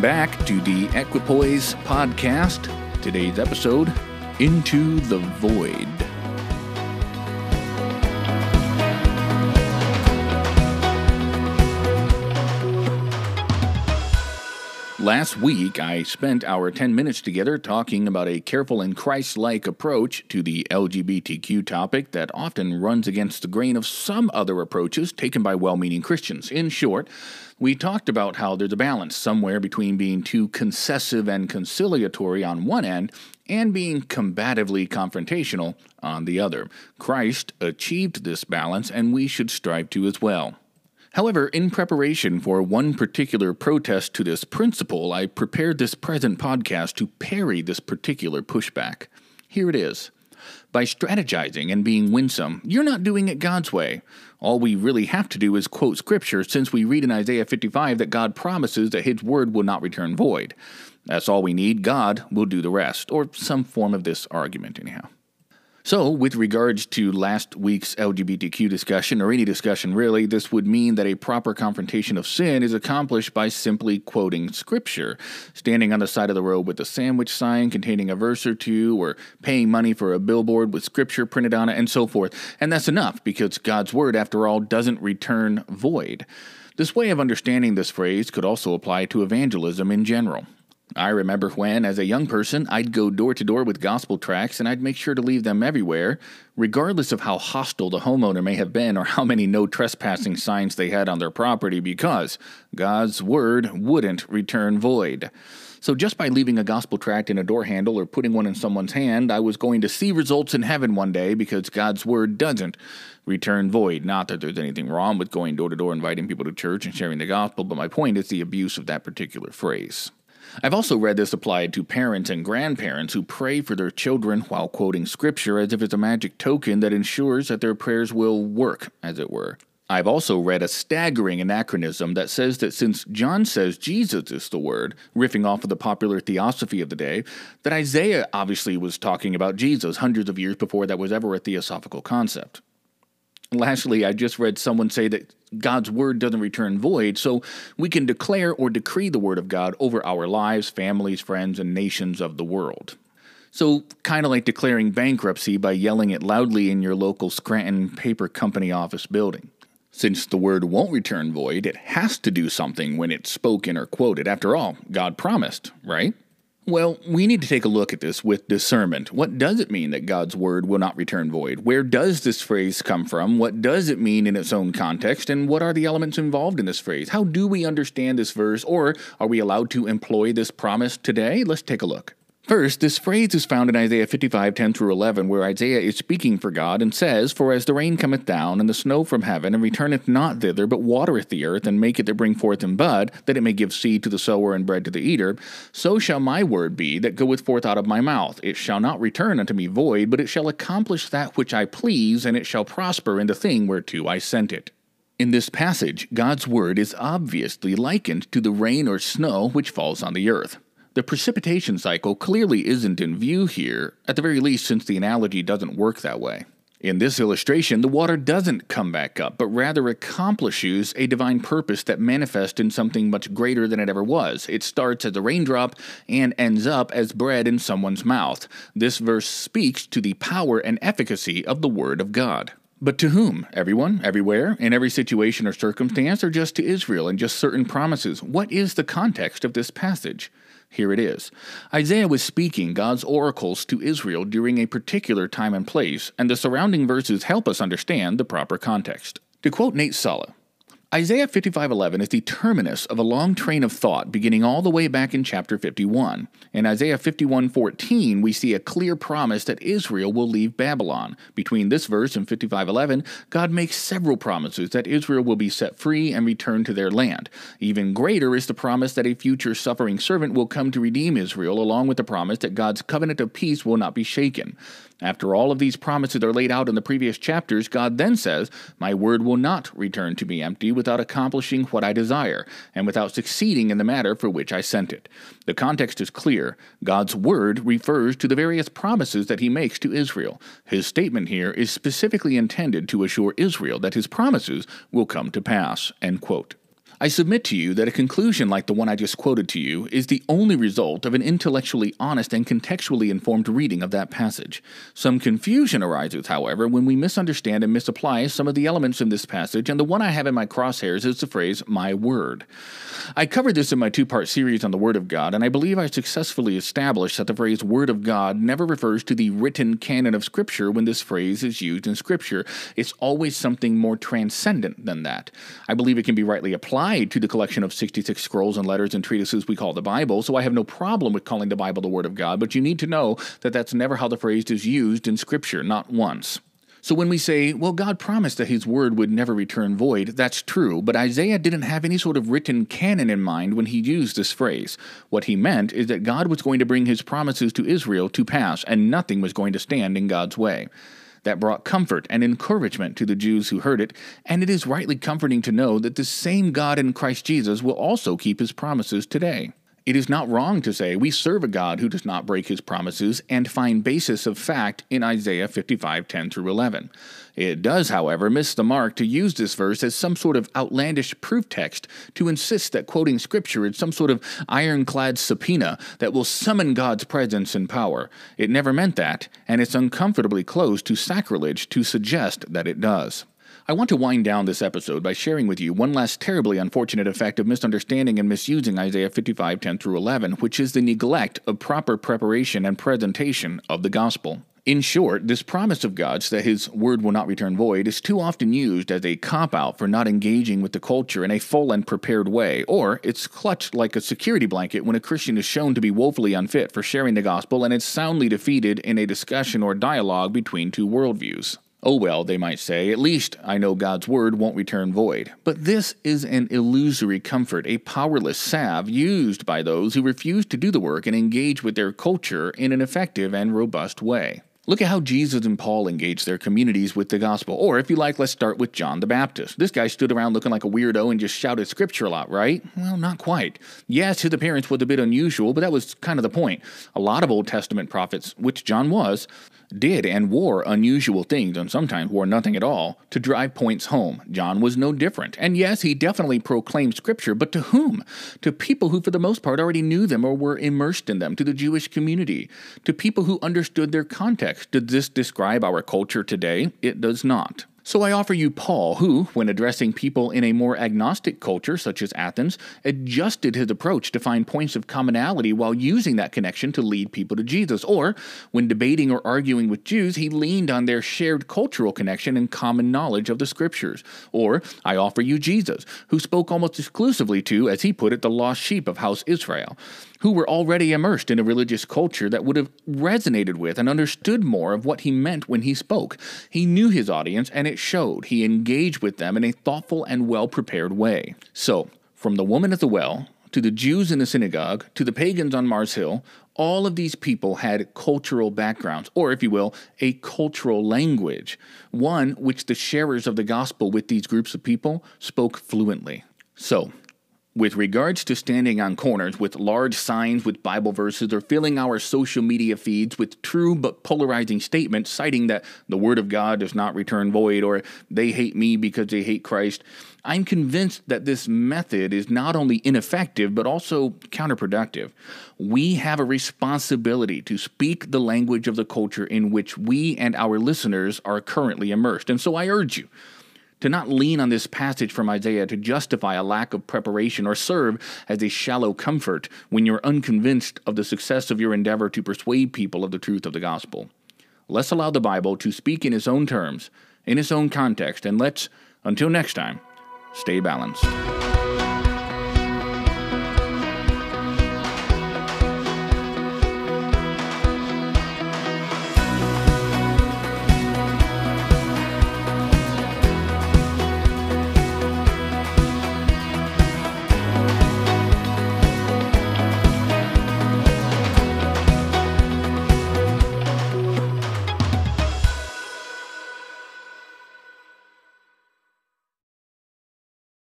Welcome back to the Equipoise podcast. Today's episode Into the Void. Last week, I spent our 10 minutes together talking about a careful and Christ like approach to the LGBTQ topic that often runs against the grain of some other approaches taken by well meaning Christians. In short, we talked about how there's a balance somewhere between being too concessive and conciliatory on one end and being combatively confrontational on the other. Christ achieved this balance, and we should strive to as well. However, in preparation for one particular protest to this principle, I prepared this present podcast to parry this particular pushback. Here it is. By strategizing and being winsome, you're not doing it God's way. All we really have to do is quote scripture since we read in Isaiah 55 that God promises that his word will not return void. That's all we need. God will do the rest, or some form of this argument, anyhow. So, with regards to last week's LGBTQ discussion, or any discussion really, this would mean that a proper confrontation of sin is accomplished by simply quoting Scripture, standing on the side of the road with a sandwich sign containing a verse or two, or paying money for a billboard with Scripture printed on it, and so forth. And that's enough, because God's Word, after all, doesn't return void. This way of understanding this phrase could also apply to evangelism in general. I remember when, as a young person, I'd go door to door with gospel tracts and I'd make sure to leave them everywhere, regardless of how hostile the homeowner may have been or how many no trespassing signs they had on their property, because God's word wouldn't return void. So, just by leaving a gospel tract in a door handle or putting one in someone's hand, I was going to see results in heaven one day because God's word doesn't return void. Not that there's anything wrong with going door to door inviting people to church and sharing the gospel, but my point is the abuse of that particular phrase. I've also read this applied to parents and grandparents who pray for their children while quoting scripture as if it's a magic token that ensures that their prayers will work, as it were. I've also read a staggering anachronism that says that since John says Jesus is the Word, riffing off of the popular theosophy of the day, that Isaiah obviously was talking about Jesus hundreds of years before that was ever a theosophical concept. Lastly, I just read someone say that God's word doesn't return void, so we can declare or decree the word of God over our lives, families, friends, and nations of the world. So, kind of like declaring bankruptcy by yelling it loudly in your local Scranton paper company office building. Since the word won't return void, it has to do something when it's spoken or quoted. After all, God promised, right? Well, we need to take a look at this with discernment. What does it mean that God's word will not return void? Where does this phrase come from? What does it mean in its own context? And what are the elements involved in this phrase? How do we understand this verse? Or are we allowed to employ this promise today? Let's take a look. First, this phrase is found in Isaiah 55, 10 through 11, where Isaiah is speaking for God and says, For as the rain cometh down, and the snow from heaven, and returneth not thither, but watereth the earth, and maketh it bring forth in bud, that it may give seed to the sower and bread to the eater, so shall my word be that goeth forth out of my mouth. It shall not return unto me void, but it shall accomplish that which I please, and it shall prosper in the thing whereto I sent it. In this passage, God's word is obviously likened to the rain or snow which falls on the earth. The precipitation cycle clearly isn't in view here, at the very least, since the analogy doesn't work that way. In this illustration, the water doesn't come back up, but rather accomplishes a divine purpose that manifests in something much greater than it ever was. It starts as a raindrop and ends up as bread in someone's mouth. This verse speaks to the power and efficacy of the Word of God. But to whom? Everyone? Everywhere? In every situation or circumstance? Or just to Israel and just certain promises? What is the context of this passage? Here it is. Isaiah was speaking God's oracles to Israel during a particular time and place, and the surrounding verses help us understand the proper context. To quote Nate Sala, Isaiah 55:11 is the terminus of a long train of thought beginning all the way back in chapter 51. In Isaiah 51:14, we see a clear promise that Israel will leave Babylon. Between this verse and 55:11, God makes several promises that Israel will be set free and return to their land. Even greater is the promise that a future suffering servant will come to redeem Israel, along with the promise that God's covenant of peace will not be shaken. After all of these promises are laid out in the previous chapters, God then says, My word will not return to me empty without accomplishing what I desire, and without succeeding in the matter for which I sent it. The context is clear. God's word refers to the various promises that he makes to Israel. His statement here is specifically intended to assure Israel that his promises will come to pass. End quote. I submit to you that a conclusion like the one I just quoted to you is the only result of an intellectually honest and contextually informed reading of that passage. Some confusion arises, however, when we misunderstand and misapply some of the elements in this passage, and the one I have in my crosshairs is the phrase, my word. I covered this in my two part series on the Word of God, and I believe I successfully established that the phrase Word of God never refers to the written canon of Scripture when this phrase is used in Scripture. It's always something more transcendent than that. I believe it can be rightly applied to the collection of 66 scrolls and letters and treatises we call the Bible, so I have no problem with calling the Bible the Word of God, but you need to know that that's never how the phrase is used in Scripture, not once. So when we say, well, God promised that his word would never return void, that's true, but Isaiah didn't have any sort of written canon in mind when he used this phrase. What he meant is that God was going to bring his promises to Israel to pass, and nothing was going to stand in God's way. That brought comfort and encouragement to the Jews who heard it, and it is rightly comforting to know that the same God in Christ Jesus will also keep his promises today. It is not wrong to say we serve a God who does not break his promises and find basis of fact in Isaiah 55 10 through 11. It does, however, miss the mark to use this verse as some sort of outlandish proof text to insist that quoting Scripture is some sort of ironclad subpoena that will summon God's presence and power. It never meant that, and it's uncomfortably close to sacrilege to suggest that it does. I want to wind down this episode by sharing with you one last terribly unfortunate effect of misunderstanding and misusing Isaiah 55 10 through 11, which is the neglect of proper preparation and presentation of the gospel. In short, this promise of God's that His word will not return void is too often used as a cop out for not engaging with the culture in a full and prepared way, or it's clutched like a security blanket when a Christian is shown to be woefully unfit for sharing the gospel and is soundly defeated in a discussion or dialogue between two worldviews. Oh well, they might say, at least I know God's word won't return void. But this is an illusory comfort, a powerless salve used by those who refuse to do the work and engage with their culture in an effective and robust way. Look at how Jesus and Paul engaged their communities with the gospel. Or, if you like, let's start with John the Baptist. This guy stood around looking like a weirdo and just shouted scripture a lot, right? Well, not quite. Yes, his appearance was a bit unusual, but that was kind of the point. A lot of Old Testament prophets, which John was, did and wore unusual things, and sometimes wore nothing at all, to drive points home. John was no different. And yes, he definitely proclaimed Scripture, but to whom? To people who, for the most part, already knew them or were immersed in them, to the Jewish community, to people who understood their context. Does this describe our culture today? It does not. So I offer you Paul, who, when addressing people in a more agnostic culture such as Athens, adjusted his approach to find points of commonality while using that connection to lead people to Jesus. Or, when debating or arguing with Jews, he leaned on their shared cultural connection and common knowledge of the scriptures. Or, I offer you Jesus, who spoke almost exclusively to, as he put it, the lost sheep of House Israel who were already immersed in a religious culture that would have resonated with and understood more of what he meant when he spoke. He knew his audience, and it showed. He engaged with them in a thoughtful and well prepared way. So, from the woman at the well, to the Jews in the synagogue, to the pagans on Mars Hill, all of these people had cultural backgrounds, or if you will, a cultural language, one which the sharers of the gospel with these groups of people spoke fluently. So, with regards to standing on corners with large signs with Bible verses or filling our social media feeds with true but polarizing statements citing that the Word of God does not return void or they hate me because they hate Christ, I'm convinced that this method is not only ineffective but also counterproductive. We have a responsibility to speak the language of the culture in which we and our listeners are currently immersed. And so I urge you to not lean on this passage from Isaiah to justify a lack of preparation or serve as a shallow comfort when you're unconvinced of the success of your endeavor to persuade people of the truth of the gospel. Let's allow the Bible to speak in its own terms, in its own context, and let's, until next time, stay balanced.